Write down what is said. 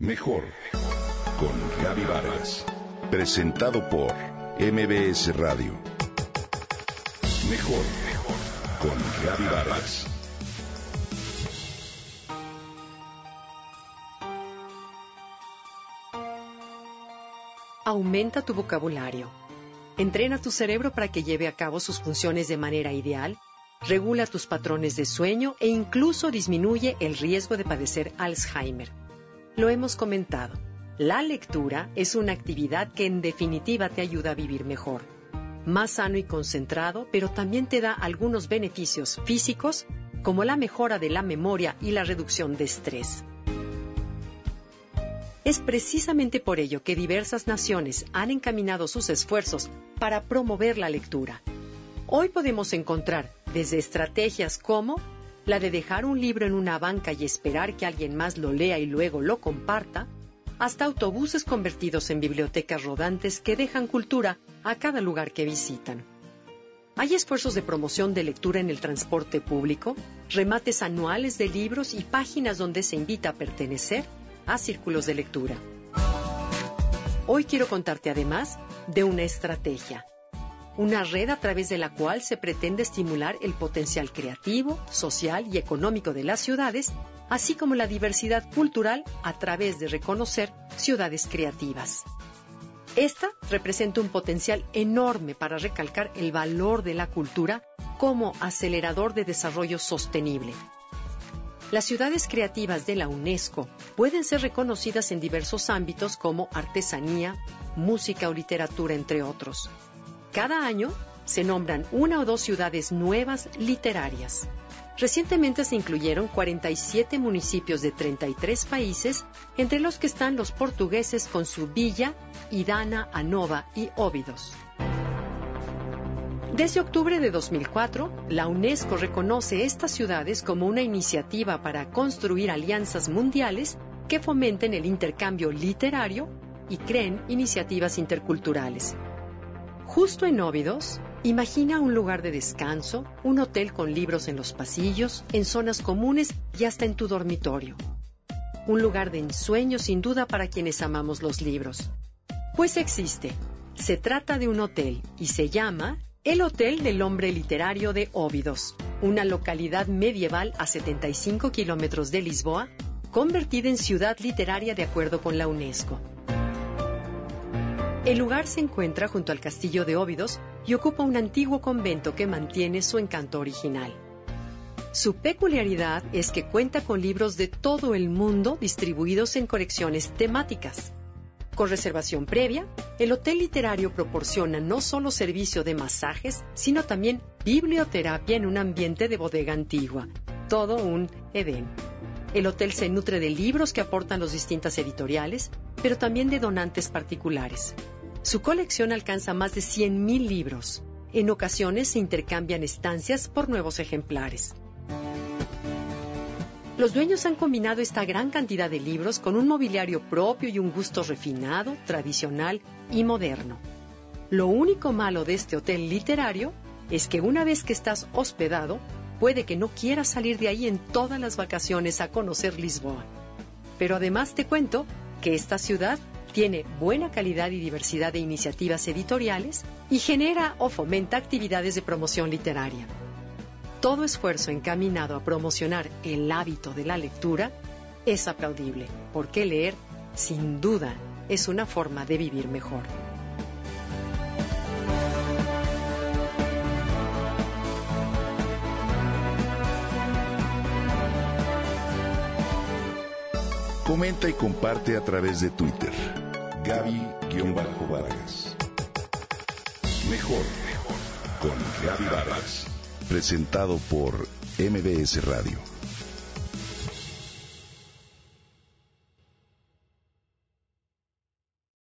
Mejor con Gaby Vargas. Presentado por MBS Radio. Mejor con Gaby Vargas. Aumenta tu vocabulario. Entrena tu cerebro para que lleve a cabo sus funciones de manera ideal, regula tus patrones de sueño e incluso disminuye el riesgo de padecer Alzheimer. Lo hemos comentado. La lectura es una actividad que en definitiva te ayuda a vivir mejor, más sano y concentrado, pero también te da algunos beneficios físicos como la mejora de la memoria y la reducción de estrés. Es precisamente por ello que diversas naciones han encaminado sus esfuerzos para promover la lectura. Hoy podemos encontrar desde estrategias como la de dejar un libro en una banca y esperar que alguien más lo lea y luego lo comparta, hasta autobuses convertidos en bibliotecas rodantes que dejan cultura a cada lugar que visitan. Hay esfuerzos de promoción de lectura en el transporte público, remates anuales de libros y páginas donde se invita a pertenecer a círculos de lectura. Hoy quiero contarte además de una estrategia una red a través de la cual se pretende estimular el potencial creativo, social y económico de las ciudades, así como la diversidad cultural a través de reconocer ciudades creativas. Esta representa un potencial enorme para recalcar el valor de la cultura como acelerador de desarrollo sostenible. Las ciudades creativas de la UNESCO pueden ser reconocidas en diversos ámbitos como artesanía, música o literatura, entre otros. Cada año se nombran una o dos ciudades nuevas literarias. Recientemente se incluyeron 47 municipios de 33 países, entre los que están los portugueses con su Villa, Idana, Anova y Óbidos. Desde octubre de 2004, la UNESCO reconoce estas ciudades como una iniciativa para construir alianzas mundiales que fomenten el intercambio literario y creen iniciativas interculturales. Justo en Óbidos, imagina un lugar de descanso, un hotel con libros en los pasillos, en zonas comunes y hasta en tu dormitorio. Un lugar de ensueño sin duda para quienes amamos los libros. Pues existe. Se trata de un hotel y se llama el Hotel del Hombre Literario de Óbidos, una localidad medieval a 75 kilómetros de Lisboa, convertida en ciudad literaria de acuerdo con la UNESCO. El lugar se encuentra junto al castillo de Óbidos y ocupa un antiguo convento que mantiene su encanto original. Su peculiaridad es que cuenta con libros de todo el mundo distribuidos en colecciones temáticas. Con reservación previa, el hotel literario proporciona no solo servicio de masajes, sino también biblioterapia en un ambiente de bodega antigua. Todo un Edén. El hotel se nutre de libros que aportan los distintas editoriales, pero también de donantes particulares. Su colección alcanza más de 100.000 libros. En ocasiones se intercambian estancias por nuevos ejemplares. Los dueños han combinado esta gran cantidad de libros con un mobiliario propio y un gusto refinado, tradicional y moderno. Lo único malo de este hotel literario es que una vez que estás hospedado, puede que no quieras salir de ahí en todas las vacaciones a conocer Lisboa. Pero además te cuento que esta ciudad tiene buena calidad y diversidad de iniciativas editoriales y genera o fomenta actividades de promoción literaria. Todo esfuerzo encaminado a promocionar el hábito de la lectura es aplaudible, porque leer, sin duda, es una forma de vivir mejor. Comenta y comparte a través de Twitter. Gaby-Vargas. Mejor con Gaby Vargas. Presentado por MBS Radio.